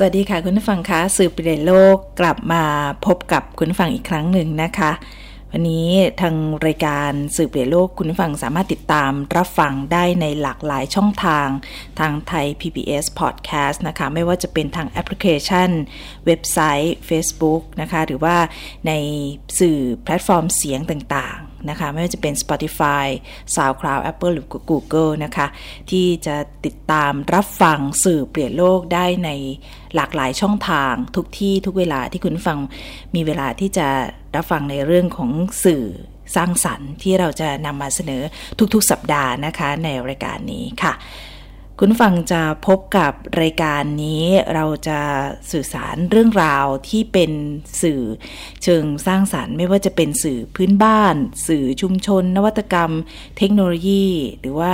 สวัสดีค่ะคุณผู้ฟังคะสื่อเปลี่ยนโลกกลับมาพบกับคุณผู้ฟังอีกครั้งหนึ่งนะคะ วันนี้ทางรายการสื่อเปลี่ยนโลกคุณผู้ฟังสามารถติดตามรับฟังได้ในหลากหลายช่องทาง ทางไทย PBS Podcast นะคะ ไม่ว่าจะเป็นทางแอปพลิเคชัน เว็บไซต์ Facebook นะคะ หรือว่าในสื่อแพลตฟอร์มเสียงต่าง นะคะ ไม่ว่าจะเป็น Spotify SoundCloud Apple หรือ Google นะคะ ที่จะติดตามรับฟังสื่อเปลี่ยนโลกได้ในหลากหลายช่องทางทุกที่ทุกเวลาที่คุณฟังมีเวลาที่จะรับฟังในเรื่องของสื่อสร้างสรรค์ที่เราจะนำมาเสนอทุกๆ สัปดาห์นะคะในรายการนี้ค่ะ คุณฟังจะพบกับรายการนี้เราจะสื่อสารเรื่องราวที่เป็นสื่อเชิงสร้างสรรค์ ไม่ว่าจะเป็นสื่อพื้นบ้าน สื่อชุมชน นวัตกรรม เทคโนโลยี หรือว่า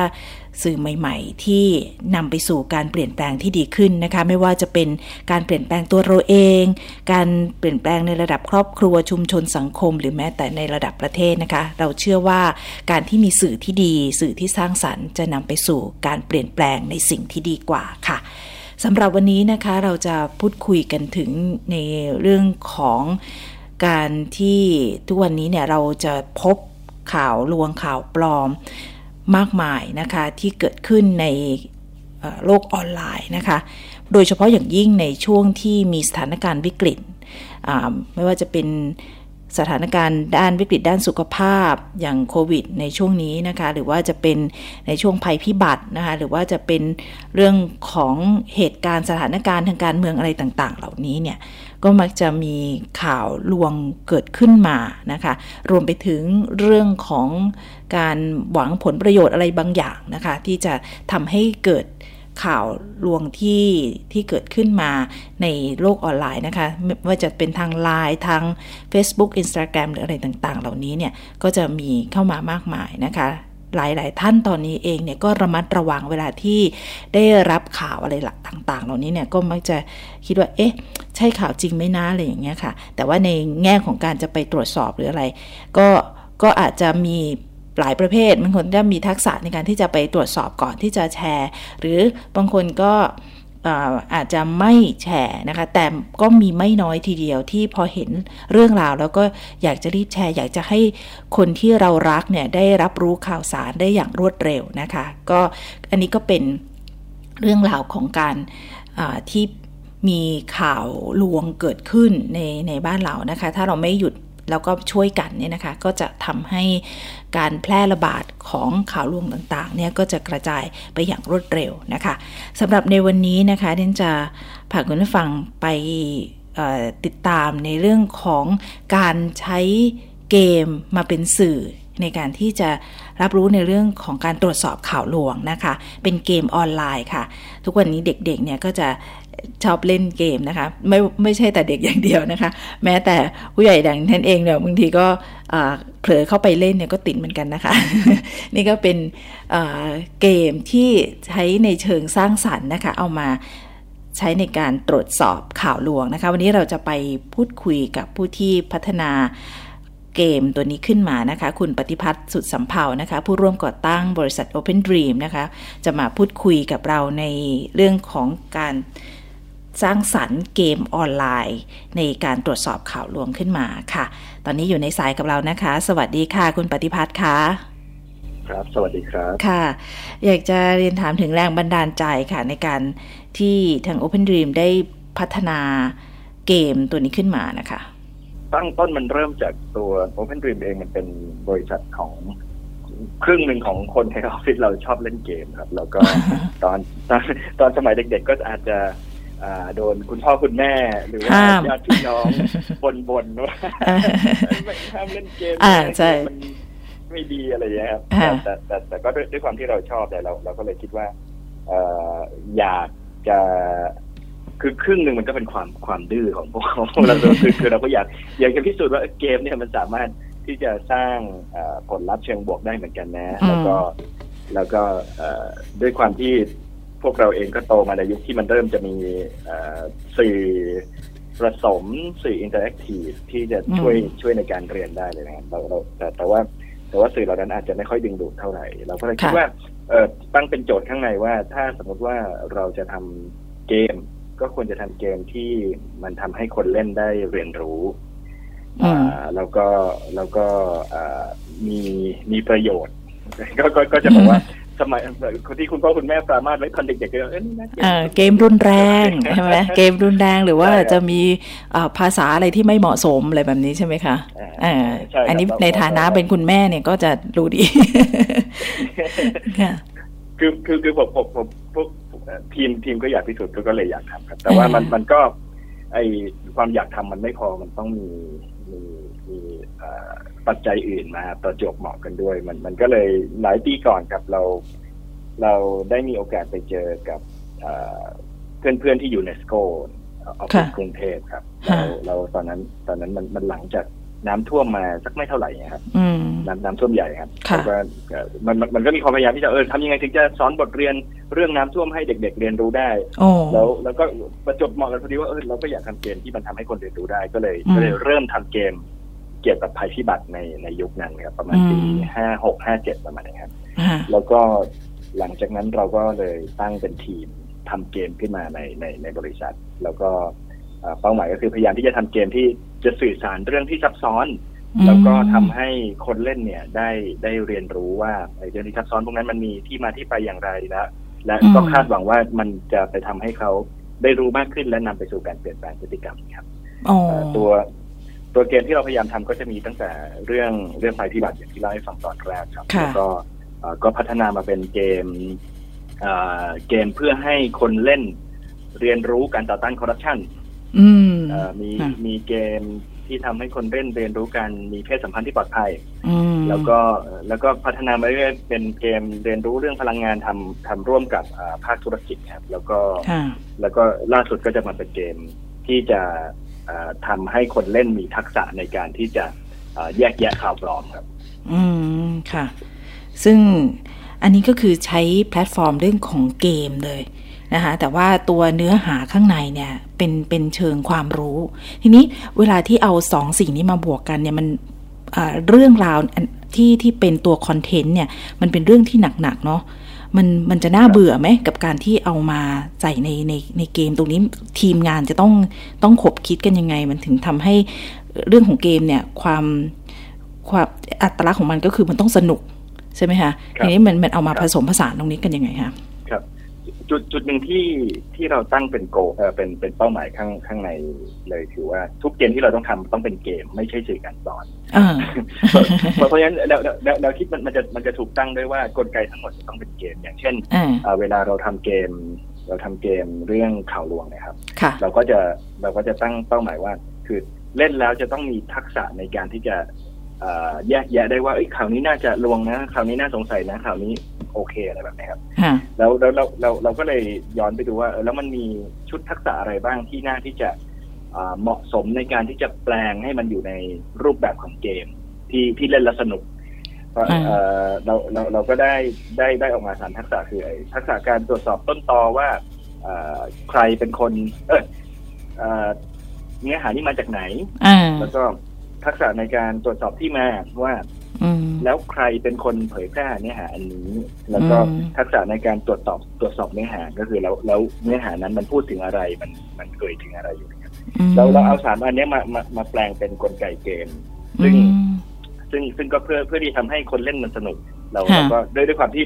สื่อใหม่ ๆ ที่นำไปสู่การเปลี่ยนแปลงที่ดีขึ้นนะคะ ไม่ว่าจะเป็นการเปลี่ยนแปลงตัวเราเอง การเปลี่ยนแปลงในระดับครอบครัวชุมชนสังคม หรือแม้แต่ในระดับประเทศนะคะ เราเชื่อว่าการที่มีสื่อที่ดี สื่อที่สร้างสรรค์ จะนำไปสู่การเปลี่ยนแปลงในสิ่งที่ดีกว่าค่ะสำหรับวันนี้นะคะเราจะพูดคุยกันถึงในเรื่องของการที่ทุกวันนี้เนี่ยเราจะพบข่าวลวงข่าวปลอม มากมายนะคะที่เกิดขึ้นในโลกออนไลน์นะคะ โดยเฉพาะอย่างยิ่งในช่วงที่มีสถานการณ์วิกฤต ไม่ว่าจะเป็นสถานการณ์ด้านวิกฤตด้านสุขภาพอย่างโควิดในช่วงนี้นะคะ หรือว่าจะเป็นในช่วงภัยพิบัตินะคะ หรือว่าจะเป็นเรื่องของเหตุการณ์สถานการณ์ทางการเมืองอะไรต่าง ๆ เหล่านี้เนี่ย ก็มักจะมีข่าวลวงเกิดขึ้นมานะคะ รวมไปถึงเรื่องของการหวังผลประโยชน์อะไรบางอย่างนะคะ ที่จะทำให้เกิดข่าวลวงที่ที่เกิดขึ้นมาในโลกออนไลน์นะคะไม่ว่าจะเป็นทางไลน์ทาง Facebook Instagram หรืออะไรต่างๆ เหล่านี้เนี่ย ก็จะมีเข้ามามากมายนะคะ หลาย ๆ ท่านตอนนี้เองเนี่ยก็ระมัดระวังเวลาที่ได้รับข่าวอะไรหลักต่าง ๆ เหล่านี้เนี่ยก็มักจะคิดว่า เอ๊ะ ใช่ข่าวจริงไหมนะอะไรอย่างเงี้ยค่ะ แต่ว่าในแง่ของการจะไปตรวจสอบหรืออะไร ก็ก็อาจจะมีหลายประเภทบางคนจะมีทักษะในการที่จะไปตรวจสอบก่อนที่จะแชร์ หรือบางคนก็ อาจจะไม่แช่นะคะ แต่ก็มีไม่น้อยทีเดียวที่พอเห็นเรื่องราว แล้วก็อยากจะรีบแชร์ อยากจะให้คนที่เรารักเนี่ยได้รับรู้ข่าวสารได้อย่างรวดเร็วนะคะ ก็อันนี้ก็เป็นเรื่องราวของการที่มีข่าวลวงเกิดขึ้นในในบ้านเรานะคะ ถ้าเราไม่หยุด แล้วก็ช่วยกันเนี่ยนะคะ ก็จะทำให้การแพร่ระบาดของข่าวลวงต่างๆเนี่ยก็จะกระจายไปอย่างรวดเร็วนะคะสำหรับในวันนี้นะคะเดนจะพาคุณผู้ฟังไปติดตามในเรื่องของการใช้เกมมาเป็นสื่อในการที่จะรับรู้ในเรื่องของการตรวจสอบข่าวลวงนะคะ เป็นเกมออนไลน์ค่ะ ทุกวันนี้เด็กๆเนี่ยก็จะ ชอบเล่นเกมนะคะ ไม่ไม่ใช่แต่เด็กอย่างเดียวนะคะ แม้แต่ผู้ใหญ่ดังท่านเองเนี่ยบางทีก็เผลอเข้าไปเล่นเนี่ยก็ติดเหมือนกันนะคะ นี่ก็เป็นเกมที่ใช้ในเชิงสร้างสรรค์นะคะ เอามาใช้ในการตรวจสอบข่าวลวงนะคะ วันนี้เราจะไปพูดคุยกับผู้ที่พัฒนาเกมตัวนี้ขึ้นมานะคะ คุณปฏิพัฒน์สุดสัมภานะคะ ผู้ร่วมก่อตั้งบริษัท Open Dream นะคะ จะมาพูดคุยกับเราในเรื่องของการ สร้างสรรค์เกมออนไลน์ ในการตรวจสอบข่าวลวงขึ้นมาค่ะ ตอนนี้อยู่ในสายกับเรานะคะ สวัสดีค่ะ คุณปฏิพัฒน์ค่ะครับ สวัสดีครับ ค่ะ อยากจะเรียนถามถึงแรงบันดาลใจค่ะ ในการที่ทาง Open Dream ได้พัฒนาเกมตัวนี้ขึ้นมานะคะ ตั้งต้นมันเริ่มจากตัว Open Dream เองมันเป็นบริษัทของครึ่งหนึ่งของคนในออฟฟิศเราชอบเล่นเกมครับ แล้วก็ตอนตอนตอนสมัยเด็กๆก็อาจจะ โดนคุณพ่อคุณแม่หรือว่าญาติพี่น้องบนบนว่าไม่ห้ามเล่นเกมอ่าใช่ไม่ดีอะไรอย่างเงี้ยครับแต่แต่แต่ก็ด้วยความที่เราชอบแต่เราเราก็เลยคิดว่าอยากจะคือครึ่งหนึ่งมันก็เป็นความความดื้อของพวกของเราคือคือเราก็อยากอยากจะพิสูจน์ว่าเกมเนี่ยมันสามารถที่จะสร้างผลลัพธ์เชิงบวกได้เหมือนกันนะ แล้วก็แล้วก็ด้วยความที่ พวกเราเองก็โตมาในยุคที่มันเริ่มจะมีสื่อผสมสื่อ interactive ที่จะช่วยช่วยในการเรียนได้เลยนะครับเราเราแต่แต่ว่าแต่ว่าสื่อเหล่านั้นอาจจะไม่ค่อยดึงดูดเท่าไหร่ เราก็เลยคิดว่าเออตั้งเป็นโจทย์ข้างในว่า ถ้าสมมติว่าเราจะทำเกม ก็ควรจะทำเกมที่มันทำให้คนเล่นได้เรียนรู้อ่าแล้วก็แล้วก็มีมีประโยชน์ก็ก็จะบอกว่า สมัยคนที่คุณพ่อคุณแม่สามารถไว้ตอนเด็กๆก็เออเกมรุนแรงใช่ไหมเกมรุนแรงหรือว่าจะมีภาษาอะไรที่ไม่เหมาะสมอะไรแบบนี้ใช่ไหมคะอ่าอันนี้ในฐานะเป็นคุณแม่เนี่ยก็จะรู้ดีคือคือคือผมผมผมพวกทีมทีมก็อยากพิสูจน์ก็เลยอยากทำครับ แต่ว่ามันมันก็ ไอความอยากทำมันไม่พอมันต้องมีมีมี ปัจจัยอื่นมาประจบเหมาะกันด้วย มันมันก็เลยหลายปีก่อนครับเรา เราได้มีโอกาสไปเจอกับเพื่อนเพื่อนที่อยู่ในสโกออฟฟิศกรุงเทพครับเราเราตอนนั้นตอนนั้นมันมันหลังจากน้ำท่วมมาสักไม่เท่าไหร่ครับน้ำน้ำท่วมใหญ่ครับแล้วก็มันมันก็มีความพยายามที่จะเออทำยังไงถึงจะสอนบทเรียนเรื่องน้ำท่วมให้เด็ก ๆ เรียนรู้ได้แล้วแล้วก็ประจบเหมาะกันพอดีว่าเออเราก็อยากทำเกมที่มันทำให้คนเรียนรู้ได้ก็เลยก็เลยเริ่มทำเกม เกี่ยวกับภัยพิบัติในในยุคนั้นครับประมาณปีห้าหกห้าเจ็ดประมาณนี้ครับ แล้วก็หลังจากนั้นเราก็เลยตั้งเป็นทีมทำเกมขึ้นมาในในในบริษัท แล้วก็เป้าหมายก็คือพยายามที่จะทำเกมที่จะสื่อสารเรื่องที่ซับซ้อน แล้วก็ทำให้คนเล่นเนี่ยได้ได้เรียนรู้ว่าไอ้เรื่องที่ซับซ้อนพวกนั้นมันมีที่มาที่ไปอย่างไรแล้วและก็คาดหวังว่ามันจะไปทำให้เขาได้รู้มากขึ้นและนำไปสู่การเปลี่ยนแปลงพฤติกรรมครับตัว ตัวเกมที่เราพยายามทำก็จะมีตั้งแต่เรื่องเรื่องภัยพิบัติอย่างที่เล่าให้ฟังตอนแรกครับแล้วก็ก็พัฒนามาเป็นเกมเกมเพื่อให้คนเล่นเรียนรู้การต่อต้านคอร์รัปชันมีมีเกมที่ทำให้คนเล่นเรียนรู้การมีเพศสัมพันธ์ที่ปลอดภัยแล้วก็แล้วก็พัฒนามาเรื่อยเป็นเกมเรียนรู้เรื่องพลังงานทำทำร่วมกับภาคธุรกิจครับ แล้วก็แล้วก็ล่าสุดก็จะมาเป็นเกมที่จะ ทำให้คนเล่นมีทักษะในการที่จะแยกแยะข่าวปลอมครับ อืมค่ะ ซึ่งอันนี้ก็คือใช้แพลตฟอร์มเรื่องของเกมเลยนะคะแต่ว่าตัวเนื้อหาข้างในเนี่ยเป็นเป็นเชิงความรู้ ทีนี้เวลาที่เอาสองสิ่งนี้มาบวกกันเนี่ยมันเรื่องราวที่ที่เป็นตัวคอนเทนต์เนี่ยมันเป็นเรื่องที่หนักๆเนาะ มันมันจะน่าเบื่อไหมกับการที่เอามาใส่ในในในเกมตรงนี้ทีมงานจะต้องต้องขบคิดกันยังไง มันถึงทำให้เรื่องของเกมเนี่ยความความอัตลักษณ์ของมันก็คือมันต้องสนุกใช่ไหมคะทีนี้มันมันเอามาผสมผสานตรงนี้กันยังไงคะครับ จุดจุดหนึ่งที่ที่เราตั้งเป็นโกเออเป็นเป็นเป้าหมายข้างข้างในเลยคือว่าทุกเกมที่เราต้องทำต้องเป็นเกม ไม่ใช่สื่อการสอนเพราะฉะนั้นเราเราเราคิดมันมันจะมันจะถูกตั้งด้วยว่ากลไกทั้งหมดจะต้องเป็นเกม อย่างเช่นเวลาเราทำเกม เราทำเกมเรื่องข่าวลวงนะครับ เราก็จะเราก็จะตั้งเป้าหมายว่า คือเล่นแล้วจะต้องมีทักษะในการที่จะ แยกแยะได้ว่าข่าวนี้น่าจะลวงนะข่าวนี้น่าสงสัยนะข่าวนี้โอเคอะไรแบบนี้ครับแล้วแล้วเราเราเราก็เลยย้อนไปดูว่าแล้วมันมีชุดทักษะอะไรบ้างที่น่าที่จะเหมาะสมในการที่จะแปลงให้มันอยู่ในรูปแบบของเกม ที่ที่เล่นแล้วสนุกเราเราเราก็ได้ได้ได้ออกมาสามทักษะคือทักษะการตรวจสอบต้นตอว่าใครเป็นคน เออเนื้อหานี่มาจากไหนแล้วก็ ทักษะในการตรวจสอบที่มาว่าแล้วใครเป็นคนเผยแพร่เนื้อหาอันนี้ แล้วก็ทักษะในการตรวจสอบตรวจสอบเนื้อหาก็คือแล้วแล้วเนื้อหานั้นมันพูดถึงอะไรมันมันเกิดถึงอะไรอยู่ครับเราเราเอาสามอันนี้มามามาแปลงเป็นกลไกเกม ซึ่งซึ่งซึ่งก็เพื่อเพื่อที่ทำให้คนเล่นมันสนุก เราก็ด้วยด้วยความที่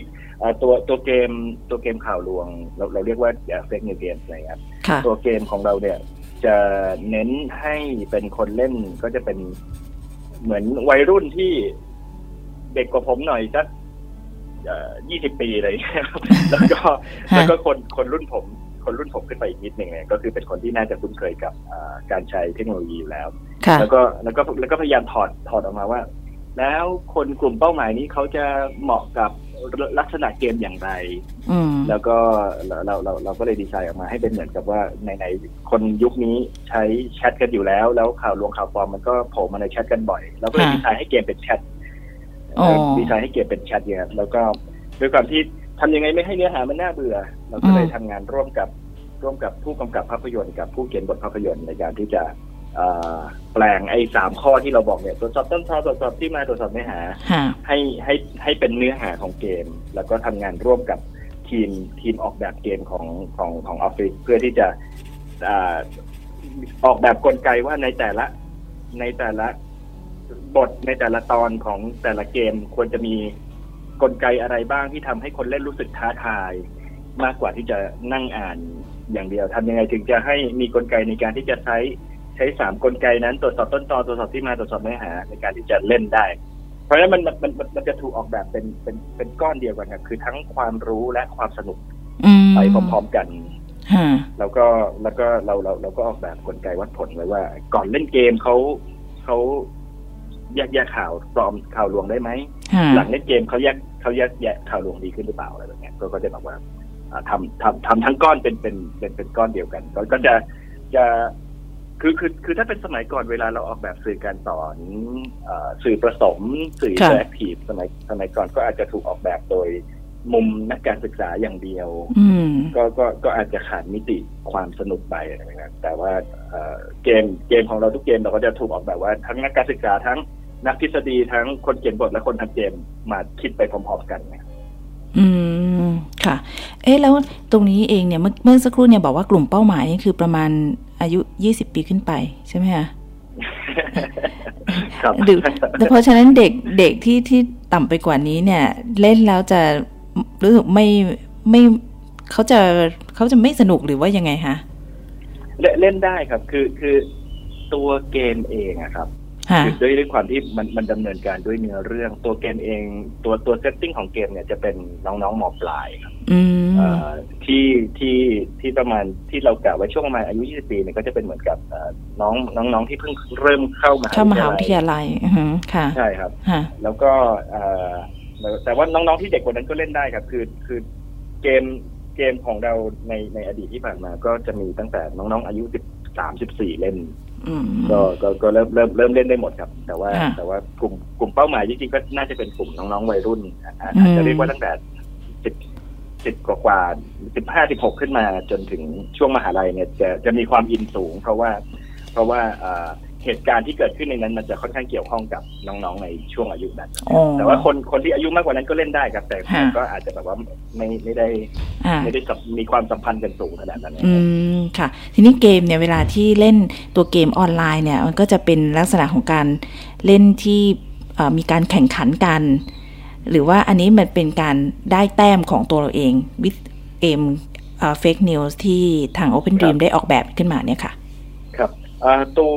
ตัวตัวเกมตัวเกมข่าวลวง เราเราเรียกว่าเฟกนิวเกมอะไรครับตัวเกมของเราเนี่ย จะเน้นให้เป็นคนเล่นก็จะเป็นเหมือนวัยรุ่นที่เด็กกว่าผมหน่อยสักยี่สิบปีเลยแล้วก็แล้วก็คนคนรุ่นผม คนรุ่นผมขึ้นไปอีกนิดหนึ่งเนี่ยก็คือเป็นคนที่น่าจะคุ้นเคยกับการใช้เทคโนโลยีแล้ว แล้วก็แล้วก็แล้วก็พยายามถอดถอดออกมาว่า แล้วคนกลุ่มเป้าหมายนี้เขาจะเหมาะกับ ลักษณะเกมอย่างไรอืมแล้วก็เราเราเราเราก็เลยดีไซน์ออกมาให้เป็นเหมือนกับว่าในในคนยุคนี้ใช้แชทกันอยู่แล้ว แล้วข่าวลวงข่าวปลอมมันก็โผล่มาในแชทกันบ่อยเราก็เลยค่ะดีไซน์ให้เกมเป็นแชทอ๋อดีไซน์ให้เกมเป็นแชทเนี่ยครับแล้วก็ด้วยความที่ทำยังไงไม่ให้เนื้อหามันน่าเบื่อ เราก็เลยอืมทำงานร่วมกับร่วมกับผู้กำกับภาพยนตร์กับผู้เขียนบทภาพยนตร์ในการที่จะเอ่อ แปลงไอ้สามข้อที่เราบอกเนี่ยตรวจสอบต้นทอตรวจสอบที่มาตรวจสอบเนื้อหาค่ะให้ให้ให้เป็นเนื้อหาของเกม แล้วก็ทำงานร่วมกับทีมทีมออกแบบเกมของของของออฟฟิศเพื่อที่จะอาออกแบบกลไกว่าในแต่ละในแต่ละบทในแต่ละตอนของแต่ละเกมควรจะมีกลไกอะไรบ้างที่ทำให้คนเล่นรู้สึกท้าทาย มากกว่าที่จะนั่งอ่านอย่างเดียวทำยังไงถึงจะให้มีกลไกในการที่จะใช้ ใช้สามกลไกนั้นตรวจสอบต้นตอตรวจสอบที่มาตรวจสอบเนื้อหาในการที่จะเล่นได้ เพราะฉะนั้นมันมันมันมันมันจะถูกออกแบบเป็นเป็นเป็นก้อนเดียวกันครับคือทั้งความรู้และความสนุกอืมไปพร้อมๆกันค่ะแล้วก็แล้วก็เราเราเราก็ออกแบบกลไกวัดผลไว้ว่า ก่อนเล่นเกมเขาเขาแยกแยกข่าวปลอมข่าวลวงได้ไหมค่ะหลังเล่นเกมเขาแยกเขาแยกแยกข่าวลวงดีขึ้นหรือเปล่าอะไรแบบเนี้ยก็ก็จะแบบว่าอ่าทำทำทำทั้งก้อนเป็นเป็นเป็นเป็นก้อนเดียวกันก็ก็จะจะ คือคือคือถ้าเป็นสมัยก่อนเวลาเราออกแบบสื่อการสอนเออสื่อผสม สื่อค่ะแอคทีฟสมัยสมัยก่อนก็อาจจะถูกออกแบบโดยมุมนักการศึกษาอย่างเดียวอืมก็ก็ก็อาจจะขาดมิติความสนุกไปนะครับแต่ว่าเอ่อเกมเกมของเราทุกเกมเราก็จะถูกออกแบบว่าทั้งนักการศึกษาทั้งนักทฤษฎีทั้งคนเขียนบทและคนทำเกมมาคิดไปพร้อมๆกันเนี่ยอืมค่ะ เอ๊ะแล้วตรงนี้เองเนี่ยเมื่อเมื่อสักครู่เนี่ยบอกว่ากลุ่มเป้าหมายนี่คือประมาณ อายุ 20 ปีขึ้นไปใช่ไหมคะครับหรือแต่เพราะฉะนั้นเด็กเด็กที่ที่ต่ำไปกว่านี้เนี่ย เล่นแล้วจะรู้สึกไม่ไม่เขาจะเขาจะไม่สนุกหรือว่ายังไงคะเล่นเล่นได้ครับ คือคือตัวเกมเองอะครับค่ะคือด้วยด้วยความที่มันมันดำเนินการด้วยเนื้อเรื่องตัวเกมเอง ตัวตัวเซตติ้งของเกมเนี่ยจะเป็นน้องๆมปลายครับอืมเอ่อ ที่ที่ที่ประมาณที่เรากะไว้ช่วงประมาณอายุ 20 ปีเนี่ยก็จะเป็นเหมือนกับเอ่อน้องน้องๆที่เพิ่งเริ่มเข้ามาเข้ามหาวิทยาลัยอือหือค่ะใช่ครับค่ะแล้วก็เอ่อแต่ว่าน้องๆที่เด็กกว่านั้นก็เล่นได้ครับ คือคือเกมเกมของเราในในอดีตที่ผ่านมาก็จะมีตั้งแต่น้องๆอายุ 13 14 เล่นอืมก็ก็ก็เริ่มเริ่มเริ่มเล่นได้หมดครับ แต่ว่าค่ะแต่ว่ากลุ่มกลุ่มเป้าหมายจริงๆก็น่าจะเป็นกลุ่มน้องๆวัยรุ่นอะอะอืมอาจจะเรียกว่าตั้งแต่สิบ สิบกว่ากว่าสิบห้าสิบหกขึ้นมาจนถึงช่วงมหาลัยเนี่ยจะจะมีความอินสูง เพราะว่าเพราะว่าเอ่อเหตุการณ์ที่เกิดขึ้นในนั้น มันจะค่อนข้างเกี่ยวข้องกับน้องๆในช่วงอายุนั้นอ๋อแต่ว่าคนคนที่อายุมากกว่านั้นก็เล่นได้ครับแต่ค่ะก็อาจจะแบบว่าไม่ไม่ได้อ่าไม่ได้สัมมีความสัมพันธ์กันสูงขนาดนั้นนะอืมค่ะ ทีนี้เกมเนี่ยเวลาที่เล่นตัวเกมออนไลน์เนี่ยมันก็จะเป็นลักษณะของการเล่นที่เอ่อมีการแข่งขันกัน หรือว่าอันนี้มันเป็นการได้แต้มของตัวเราเองวิเกมเฟกนิวส์ที่ทาง Open Dream ได้ออกแบบขึ้นมาเนี่ยค่ะ ครับเอ่อตัว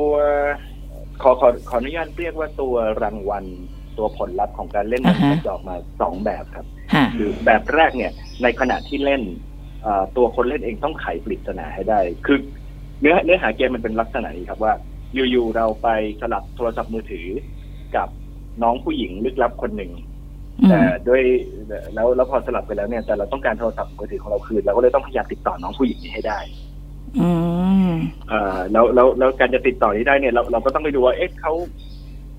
ขอขอขออนุญาตเรียกว่าตัวรางวัลตัวผลลัพธ์ของการเล่นมันอ่าฮะจะออกมาสองแบบครับค่ะคือแบบแรกเนี่ยในขณะที่เล่นเอ่อตัวคนเล่นเองต้องไขปริศนาให้ได้ คือเนื้อเนื้อหาเกมมันเป็นลักษณะนี้ครับว่าอยู่ๆเราไปสลับโทรศัพท์มือถือกับน้องผู้หญิงลึกลับคนหนึ่งอื แต่มด้วยแล้วแล้วพอสลับไปแล้วเนี่ย แต่เราต้องการโทรศัพท์มือถือของเราคืนเราก็เลยต้องพยายามติดต่อน้องผู้หญิงนี้ให้ได้อืมเอ่อแล้วแล้วแล้วการจะติดต่อนี้ได้เนี่ยเราเราก็ต้องไปดูว่าเอ๊ะเขา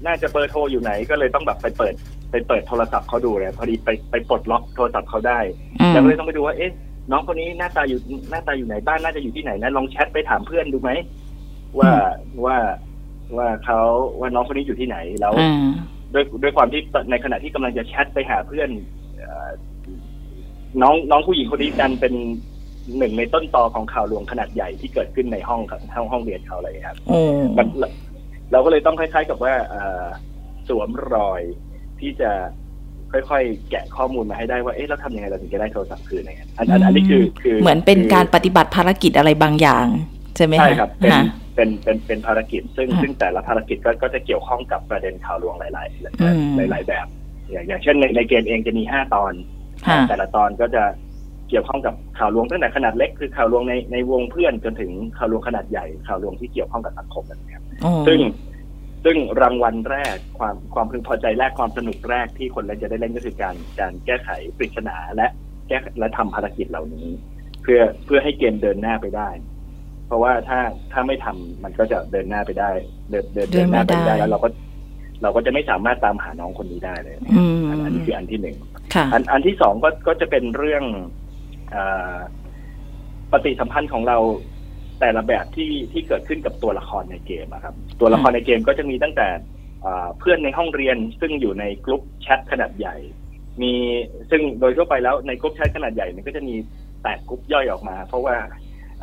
น่าจะเบอร์โทรอยู่ไหน ก็เลยต้องแบบไปเปิดไปเปิดโทรศัพท์เขาดูเลยพอดีไปไปปลดล็อกโทรศัพท์เขาได้อืมแล้วก็เลยต้องไปดูว่าเอ๊ะน้องคนนี้หน้าตาอยู่หน้าตาอยู่ไหนบ้านน่าจะอยู่ที่ไหนนะลองแชทไปถามเพื่อนดูไหมว่าว่าว่าเขาว่าน้องคนนี้อยู่ที่ไหนแล้วอ่า ด้วยด้วยความที่ในขณะที่กำลังจะแชทไปหาเพื่อนเอ่อน้องน้องผู้หญิงคนนี้ดันเป็นหนึ่งในต้นตอของข่าวลวงขนาดใหญ่ที่เกิดขึ้นในห้องห้องห้องเรียนเขาอะไรอย่างเลยครับโอ้มันเราก็เลยต้องคล้ายๆกับว่าเอ่อสวมรอยที่จะค่อยๆ แกะข้อมูลมาให้ได้ว่า เอ๊ะเราทำยังไงเราถึงจะได้โทรศัพท์คืนอะไรเงี้ยอันอันอันนี้คือคือ เหมือนเป็นการปฏิบัติภารกิจอะไรบางอย่าง ใช่ไหมะใช่ครับ เป็นค่ะ เป็นเป็นเป็นภารกิจ ซึ่งค่ะซึ่งแต่ละภารกิจก็ก็จะเกี่ยวข้องกับประเด็นข่าวลวงหลายอืมๆหลายๆแบบ อย่างอย่างเช่นในในเกมเองจะมีห้าตอนค่ะแต่ละตอนก็จะเกี่ยวข้องกับข่าวลวงตั้งแต่ขนาดเล็กคือข่าวลวงในในวงเพื่อนจนถึงข่าวลวงขนาดใหญ่ข่าวลวงที่เกี่ยวข้องกับสังคมแบบนี้ครับอ๋อซึ่งซึ่งรางวัลแรกความความพึงพอใจแรกความสนุกแรกที่คนเล่นจะได้เล่นก็คือการการแก้ไขปริศนาและแก้และทำภารกิจเหล่านี้ เพื่อเพื่อให้เกมเดินหน้าไปได้เพ ราะว่าถ้าถ้าไม่ทำมันก็จะเดินหน้าไปได้ เดินเดินเดินหน้าไปได้แล้วเราก็ เราก็จะไม่สามารถตามหาน้องคนนี้ได้เลยอืมอันอันนี้คืออันที่หนึ่งค่ะอันอันที่สองก็ก็จะเป็นเรื่องอาปฏิสัมพันธ์ของเราแต่ละแบบที่ที่เกิดขึ้นกับตัวละครในเกมอะครับ ตัวละครในเกมก็จะมีตั้งแต่อ่าเพื่อนในห้องเรียนซึ่งอยู่ในกลุ่มแชทขนาดใหญ่ มีซึ่งโดยทั่วไปแล้วในกลุ่มแชทขนาดใหญ่มันก็จะมีแตกกลุ่มย่อยออกมา เพราะว่า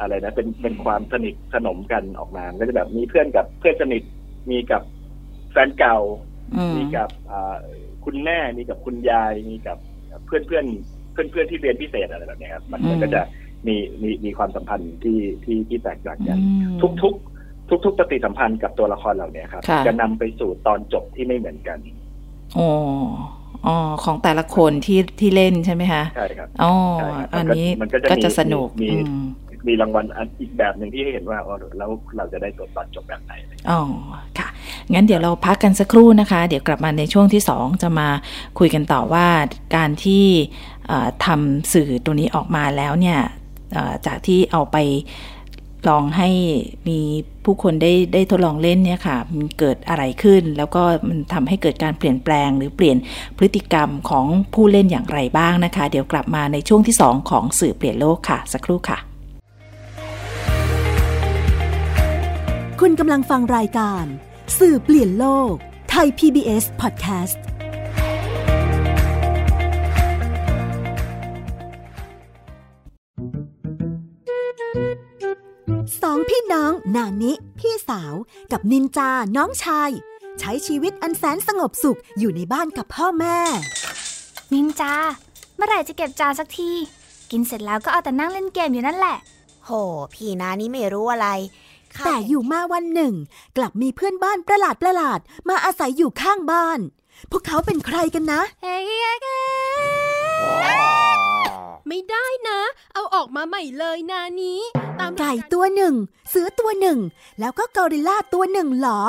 อะไรนะเป็นเป็นความสนิทสนมกันออกมามันก็จะแบบมีเพื่อนกับเพื่อนสนิทมีกับแฟนเก่าอืมมีกับอ่าคุณแม่มีกับคุณยายมีกับเพื่อนเพื่อนเพื่อนเพื่อนๆที่เรียนพิเศษอะไรแบบเนี้ยครับมันมันก็จะมีมีมีความสัมพันธ์ที่ที่ที่แตกต่างกันอืมทุกทุกทุกทุกๆปฏิสัมพันธ์กับตัวละครเหล่านี้ครับค่ะจะนำไปสู่ตอนจบที่ไม่เหมือนกันอ๋ออ๋อของแต่ละคนที่ที่เล่นใช่ไหมคะใช่ครับอ๋อใช่ครับอันนี้มันก็จะก็มีจะสนุกมีอื มีรางวัลอันอีกแบบหนึ่งที่ให้เห็นว่าแล้วเราจะได้ตัวตอนจบแบบไหนอ๋อค่ะ งั้นเดี๋ยวเราพักกันสักครู่นะคะ เดี๋ยวกลับมาในช่วงที่สองจะมาคุยกันต่อว่าการที่ทำสื่อตัวนี้ออกมาแล้วเนี่ยจากที่เอาไปลองให้มีผู้คนได้ได้ทดลองเล่นเนี่ยค่ะมันเกิดอะไรขึ้น แล้วก็มันทำให้เกิดการเปลี่ยนแปลง หรือเปลี่ยนพฤติกรรมของผู้เล่นอย่างไรบ้างนะคะ เดี๋ยวกลับมาในช่วงที่สองของสื่อเปลี่ยนโลกค่ะ สักครู่ค่ะ คุณกำลังฟังรายการ สื่อเปลี่ยนโลก ไทย PBS Podcast สองพี่น้องนานิพี่สาวกับนินจาน้องชาย ใช้ชีวิตอันแสนสงบสุขอยู่ในบ้านกับพ่อแม่ นินจา เมื่อไหร่จะเก็บจานสักที กินเสร็จแล้วก็เอาแต่นั่งเล่นเกมอยู่นั่นแหละ โห พี่นานี่ไม่รู้อะไรข้า แต่อยู่มาวันหนึ่ง กลับมีเพื่อนบ้านประหลาดประหลาดๆมาอาศัยอยู่ข้างบ้าน พวกเขาเป็นใครกันนะเฮ้ยไม่ได้นะ เอาออกมาใหม่เลยนานี้ตามไก่ตัวหนึ่ง เสือตัวหนึ่ง แล้วก็กอริลลาตัวหนึ่งเหรอ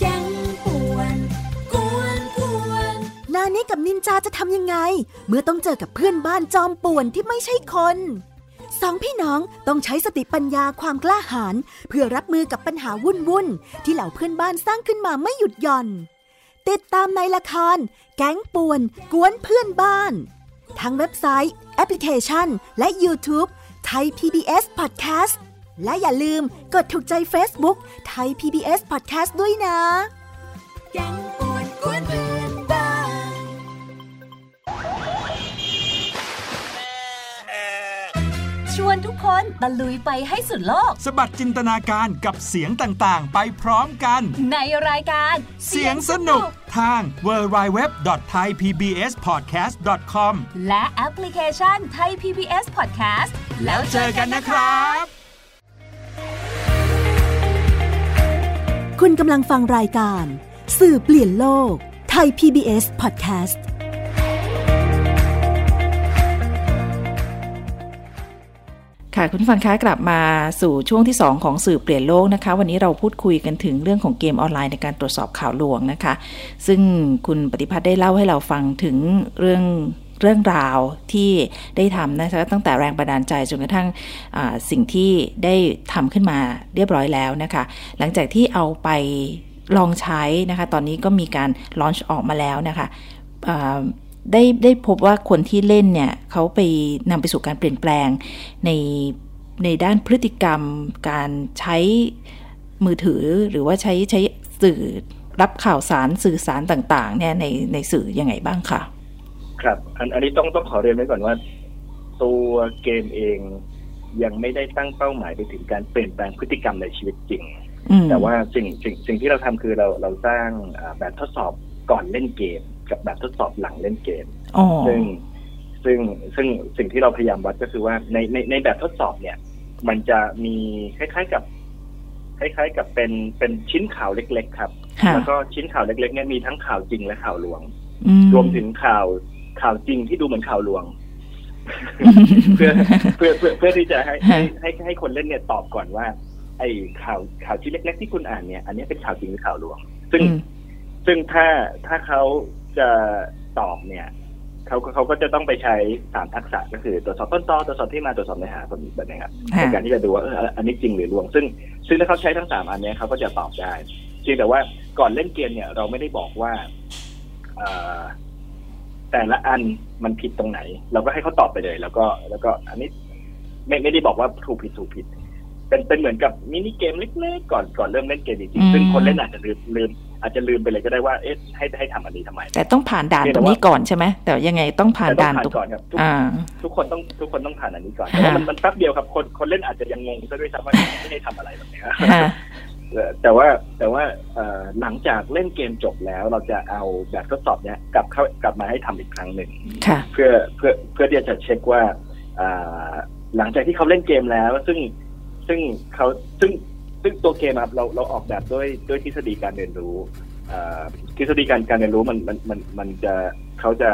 แกงป่วนกวนกวนนานี้กับนินจาจะทำยังไง เมื่อต้องเจอกับเพื่อนบ้านจอมป่วนที่ไม่ใช่คน สองพี่น้องต้องใช้สติปัญญาความกล้าหาญเพื่อรับมือกับปัญหาวุ่นวุ่นที่เหล่าเพื่อนบ้านสร้างขึ้นมาไม่หยุดหย่อน ติดตามในละคร แก๊งป่วน กวนเพื่อนบ้าน ทั้งเว็บไซต์ แอปพลิเคชัน และ YouTube ไทย PBS Podcast และอย่าลืมกดถูกใจ Facebook ไทย PBS Podcast ด้วยนะ แกงป่วน คนตะลุยไปให้สุดโลก สบัดจินตนาการกับเสียงต่างๆ ไปพร้อมกัน ในรายการเสียงสนุกทาง www.thaipbspodcast.com และแอปพลิเคชันไทย PBS Podcast แล้วเจอกันนะครับ คุณกำลังฟังรายการ สื่อเปลี่ยนโลกไทย PBS Podcast ค่ะคุณฟังคะกลับมาสู่ช่วงที่ 2 ของสื่อเปลี่ยนโลกนะคะ วันนี้เราพูดคุยกันถึงเรื่องของเกมออนไลน์ในการตรวจสอบข่าวลวงนะคะ ซึ่งคุณปฏิพัฒน์ได้เล่าให้เราฟังถึงเรื่องเรื่องราวที่ได้ทำนะคะตั้งแต่แรงบันดาลใจจนกระทั่งสิ่งที่ได้ทำขึ้นมาเรียบร้อยแล้วนะคะ หลังจากที่เอาไปลองใช้นะคะ ตอนนี้ก็มีการลอนช์ออกมาแล้วนะคะ ได้ได้พบว่าคนที่เล่นเนี่ยเขาไปนำไปสู่การเปลี่ยนแปลงในในด้านพฤติกรรม การใช้มือถือหรือว่าใช้ใช้สื่อรับข่าวสารสื่อสารต่าง ๆ เนี่ยในในสื่อยังไงบ้างคะครับ อันอันนี้ต้องต้องขอเรียนไว้ก่อนว่า ตัวเกมเองยังไม่ได้ตั้งเป้าหมายไปถึงการเปลี่ยนแปลงพฤติกรรมในชีวิตจริงอืมแต่ว่าสิ่งสิ่งสิ่งที่เราทำคือเราเราสร้างอ่าแบบทดสอบก่อนเล่นเกม กับแบบทดสอบหลังเล่นเกมอ๋อซึ่งซึ่งซึ่งสิ่งที่เราพยายามวัดก็คือว่าในในในแบบทดสอบเนี่ย มันจะมีคล้ายๆกับ คล้าย ๆ กับเป็นเป็นชิ้นข่าวเล็ก ๆ ครับค่ะแล้วก็ชิ้นข่าวเล็ก ๆ เนี่ยมีทั้งข่าวจริงและข่าวลวงอืรวมถึงข่าวข่าวจริงที่ดูเหมือนข่าวลวง เพื่อเพื่อเพื่อเพื่อที่จะให้ให้ให้ให้คนเล่นเนี่ยตอบก่อนว่า ไอ้ข่าวข่าวชิ้นเล็ก ๆ ที่คุณอ่านเนี่ย อันนี้เป็นข่าวจริงหรือข่าวลวงซซึ่งอืมซึ่งถ้าถ้าเขา จะตอบเนี่ยเขาเขาก็จะต้องไปใช้สามทักษะก็คือตรวจสอบต้นตอตรวจสอบที่มาตรวจสอบเนื้อหาแบบนี้แบบนี้ครับค่ะในการที่จะดูว่าเอออันนี้จริงหรือลวง ซึ่งซึ่งถ้าเขาใช้ทั้งสามอันเนี้ยเขาก็จะตอบได้จริงแต่ว่าก่อนเล่นเกมเนี่ย เราไม่ได้บอกว่าเอ่อแต่ละอันมันผิดตรงไหน เราก็ให้เขาตอบไปเลย แล้วก็ แล้วก็ อันนี้ไม่ไม่ได้บอกว่าถูกผิดถูกผิด เป็นเป็นเหมือนกับมินิเกมเล็กๆก่อนก่อนเริ่มเล่นเกมจริงๆซึ่งคนเล่นอาจจะลืมลืม อาจจะลืมไปเลยก็ได้ว่าเอ๊ะให้ให้ทำอันนี้ทำไม แต่ต้องผ่านด่านตรงนี้ก่อนใช่ไหมแต่ยังไงต้องผ่านแต่ต้อด่างนผ่านตรงก่อนครับทุกอ่าทุกคนต้องทุกคนต้องผ่านอันนี้ก่อนแต่ว่ามันมันแป๊บเดียวครับคนคนเล่นอาจจะยังงงซะด้วยซ้ำว่าไม่ได้ทำอะไรแบบเนี้ยค่ะเอ่อแต่ว่าแต่ว่าเอ่อหลังจากเล่นเกมจบแล้วเราจะเอาแบบทดสอบเนี้ยกลับเข้ากลับมาให้ทำอีกครั้งหนึ่งค่ะเพื่อเพื่อเพื่อที่จะเช็คว่าอ่าหลังจากที่เขาเล่นเกมแล้ว ซึ่งซึ่งเขาซึ่ง ซึ่งตัวเกมครับเราเราออกแบบด้วยด้วยทฤษฎีการเรียนรู้ทฤษฎีการการเรียนรู้มันมันมันมันจะเขาจะ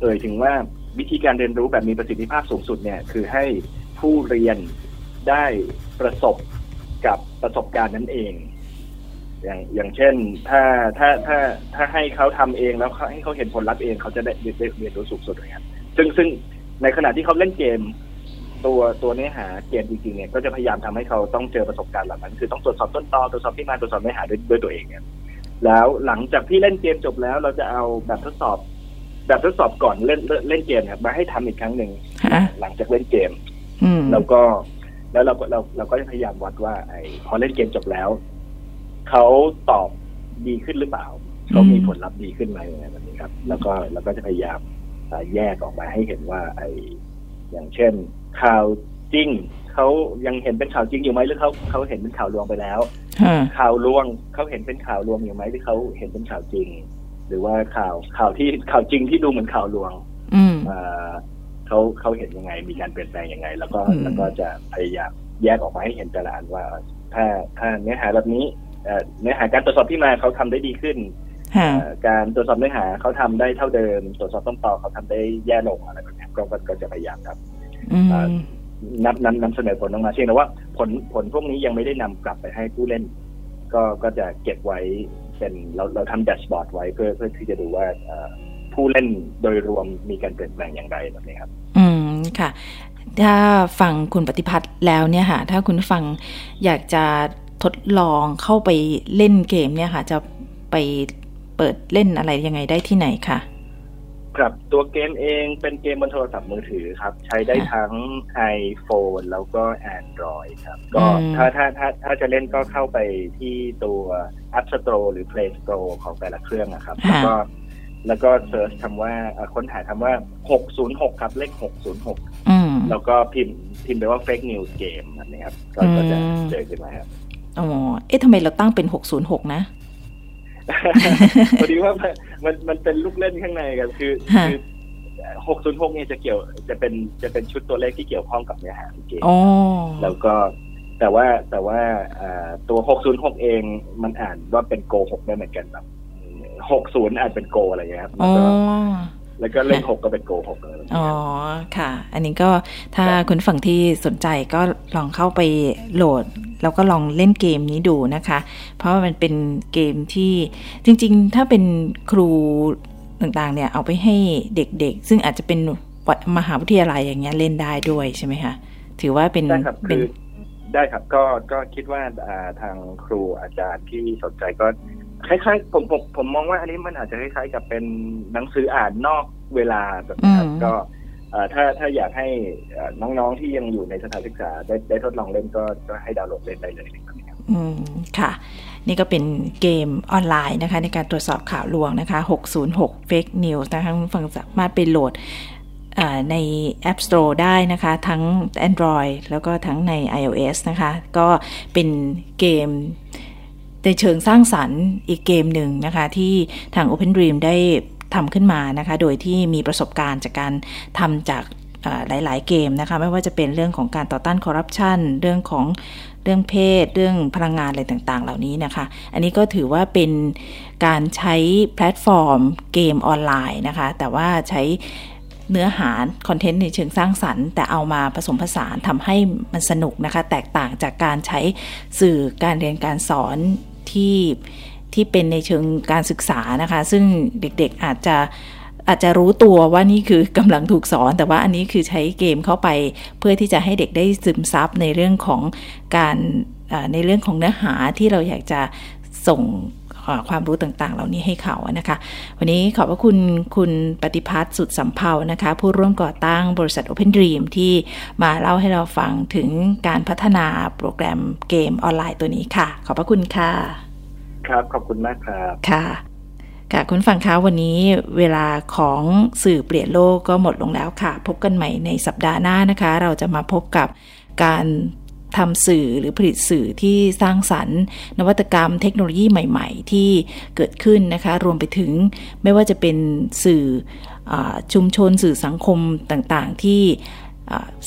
เอ่ยถึงว่าวิธีการเรียนรู้แบบมีประสิทธิภาพสูงสุดเนี่ยคือให้ผู้เรียนได้ประสบกับประสบการณ์นั้นเอง อย่างอย่างเช่น ถ้าถ้าถ้าถ้าให้เขาทำเองแล้วให้เขาเห็นผลลัพธ์เองเขาจะได้ได้เรียนรู้สูงสุดเลยครับซึ่งซึ่งในขณะที่เขาเล่นเกม ตัวตัวเนื้อหาเกมจริงๆเนี่ยก็จะพยายามทำให้เขาต้องเจอประสบการณ์เหล่านั้น คือต้องตรวจสอบต้นตอตรวจสอบที่มาตรวจสอบเนื้อหาด้วยด้วยตัวเองเนี่ยแล้วหลังจากที่เล่นเกมจบแล้วเราจะเอาแบบทดสอบ แบบทดสอบก่อนเล่นเล่นเล่นเกมครับมาให้ทำอีกครั้งหนึ่งฮะหลังจากเล่นเกมอืมแล้วก็ แล้วเราก็เราเราก็จะพยายามวัดว่า ไอ้พอเล่นเกมจบแล้วเขาตอบดีขึ้นหรือเปล่าเขามีผลลัพธ์ดีขึ้นไหมอะไรแบบนี้ครับ แล้วก็เราก็จะพยายามอ่าแยกออกมาให้เห็นว่า ไอ้อย่างเช่น ข่าวจริงเขายังเห็นเป็นข่าวจริงอยู่ไหมหรือเขาเขาเห็นเป็นข่าวลวงไปแล้วฮะข่าวลวงเขาเห็นเป็นข่าวลวงอยู่ไหมหรือเขาเห็นเป็นข่าวจริง หรือว่าข่าวข่าวที่ข่าวจริงที่ดูเหมือนข่าวลวงอืมอ่าเขาเขาเห็นยังไง มีการเปลี่ยนแปลงยังไง แล้วก็อืมแล้วก็จะพยายามแยกออกมาให้เห็นแต่ละอันว่า ถ้าถ้าเนื้อหาแบบนี้เอ่อเนื้อหาการตรวจสอบที่มาเขาทำได้ดีขึ้นฮะเอ่อการตรวจสอบเนื้อหาเขาทำได้เท่าเดิม ตรวจสอบต้นตอเขาทำได้แย่ลงอะไรแบบนี้ก็ก็ก็จะพยายามครับ อืมอ่านำนำนำเสนอผลออกมาเช่นแต่ว่า ผลผลพวกนี้ยังไม่ได้นำกลับไปให้ผู้เล่น ก็ก็จะเก็บไว้เป็นเราเราทำแดชบอร์ดไว้เพื่อเพื่อที่จะดูว่าเอ่อผู้เล่นโดยรวมมีการเปลี่ยนแปลงอย่างไรแบบนี้ครับ อืมค่ะ ถ้าฟังคุณปฏิพัฒน์แล้วเนี่ยค่ะ ถ้าคุณฟังอยากจะทดลองเข้าไปเล่นเกมเนี่ยค่ะ จะไปเปิดเล่นอะไรยังไงได้ที่ไหนคะ ครับตัวเกมเองเป็นเกมบนโทรศัพท์มือถือครับ ใช้ได้ทั้ง iPhone แล้วก็ Android ครับ ก็อืมถ้าถ้าถ้าถ้าจะเล่นก็เข้าไปที่ตัว App Store หรือ Play Store ของแต่ละเครื่องนะครับ แล้วก็แล้วก็เซิร์ชคำว่าเอ่อค้นหาคำว่า 606 ครับ เลข 606อืมแล้วก็พิมพ์พิมพ์ไปว่า fake news game แบบนี้ครับ ก็ก็จะอืมเจอขึ้นมาครับอ๋อเอ๊ะทำไมเราตั้งเป็น 606 นะ พอดีว่ามันมันมันเป็นลูกเล่นข้างในครับคือฮะคือหกศูนย์หกเนี่ยจะเกี่ยวจะเป็นจะเป็นชุดตัวเลขที่เกี่ยวข้องกับเนื้อหาของเกมอ๋อแล้วก็แต่ว่าแต่ว่าอ่าตัวหกศูนย์หกเองมันอ่านว่าเป็นโกหกได้เหมือนกันแบบหกศูนย์อ่านเป็นโกอะไรอย่างเงี้ยครับแล้อ๋วอก็แล้วก็เลขหกก็เป็นโกหกอะไรแบบอ๋นี้อครับค่ะ อันนี้ก็ถ้าคุณฝั่งที่สนใจก็ลองเข้าไปโหลด แล้วก็ลองเล่นเกมนี้ดูนะคะ เพราะว่ามันเป็นเกมที่จริงๆ ถ้าเป็นครูต่างๆเนี่ยเอาไปให้เด็กๆ ซึ่งอาจจะเป็นวัดมหาวิทยาลัยอย่างเงี้ยเล่นได้ด้วยใช่ไหมคะถือว่าเป็นได้ครับเป็คืนอได้ครับก็ก็คิดว่าอ่าทางครูอาจารย์ที่สนใจก็คล้ายๆผมผมผมมองว่าอันนี้มันอาจจะคล้ายๆกับเป็นหนังสืออ่านนอกเวลาแบบนี้ครับอืมก็อ่า ถ้าถ้าอยากให้น้องๆที่ยังอยู่ในสถานศึกษาได้ได้ทดลองเล่นก็ก็ให้ดาวน์โหลดเล่นได้เลยครับอืมค่ะ นี่ก็เป็นเกมออนไลน์นะคะ ในการตรวจสอบข่าวลวงนะคะ 606 fake news นะคะคุณฟังสามารถไปโหลดใน App Store ได้นะคะ ทั้ง Android แล้วก็ทั้งใน iOS นะคะ ก็เป็นเกมในเชิงสร้างสรรค์อีกเกมหนึ่งนะคะ ที่ทาง Open Dream ได้ ทำขึ้นมานะคะ โดยที่มีประสบการณ์จากการทำจากหลาย ๆ เกมนะคะ ไม่ว่าจะเป็นเรื่องของการต่อต้านคอร์รัปชันเรื่องของเรื่องเพศ เรื่องพลังงานอะไรต่าง ๆ เหล่านี้นะคะ อันนี้ก็ถือว่าเป็นการใช้แพลตฟอร์มเกมออนไลน์นะคะ แต่ว่าใช้เนื้อหา content ในเชิงสร้างสรรค์ แต่เอามาผสมผสานทำให้มันสนุกนะคะ แตกต่างจากการใช้สื่อการเรียนการสอนที่ ที่เป็นในเชิงการศึกษานะคะ ซึ่งเด็กๆอาจจะอาจจะรู้ตัวว่านี่คือกำลังถูกสอน แต่ว่าอันนี้คือใช้เกมเข้าไป เพื่อที่จะให้เด็กได้ซึมซับในเรื่องของการในเรื่องของเนื้อหาที่เราอยากจะส่งความรู้ต่างๆ เหล่านี้ให้เขานะคะ วันนี้ขอบพระคุณคุณปฏิพัฒน์สุดสัมภานะคะ ผู้ร่วมก่อตั้งบริษัท Open Dream ที่มาเล่าให้เราฟังถึงการพัฒนาโปรแกรมเกมออนไลน์ตัวนี้ค่ะ ขอบพระคุณค่ะ ครับ ขอบคุณมากครับ ค่ะ ค่ะ คุณฟังคะวันนี้เวลาของสื่อเปลี่ยนโลกก็หมดลงแล้วค่ะ พบกันใหม่ในสัปดาห์หน้านะคะ เราจะมาพบกับการทำสื่อหรือผลิตสื่อที่สร้างสรรค์ นวัตกรรมเทคโนโลยีใหม่ๆ ที่เกิดขึ้นนะคะ รวมไปถึงไม่ว่าจะเป็นสื่ออชุมชนสื่อสังคมต่างๆ ที่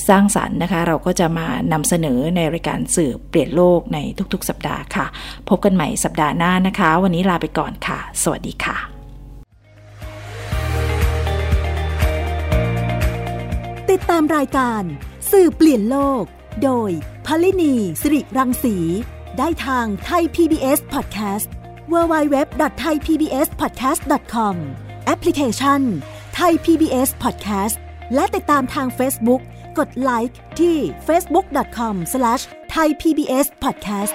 สร้างสรรค์นะคะ เราก็จะมานำเสนอในรายการสื่อเปลี่ยนโลกในทุกๆ สัปดาห์ค่ะ พบกันใหม่สัปดาห์หน้านะคะ วันนี้ลาไปก่อนค่ะ สวัสดีค่ะ ติดตามรายการสื่อเปลี่ยนโลก โดยพลินีสิริรังสี ได้ทางไทย PBS Podcast www.thaipbspodcast.com แอปพลิเคชัน Thai PBS Podcast และติดตามทาง Facebook กดไลค์ที่ facebook.com/thaipbspodcast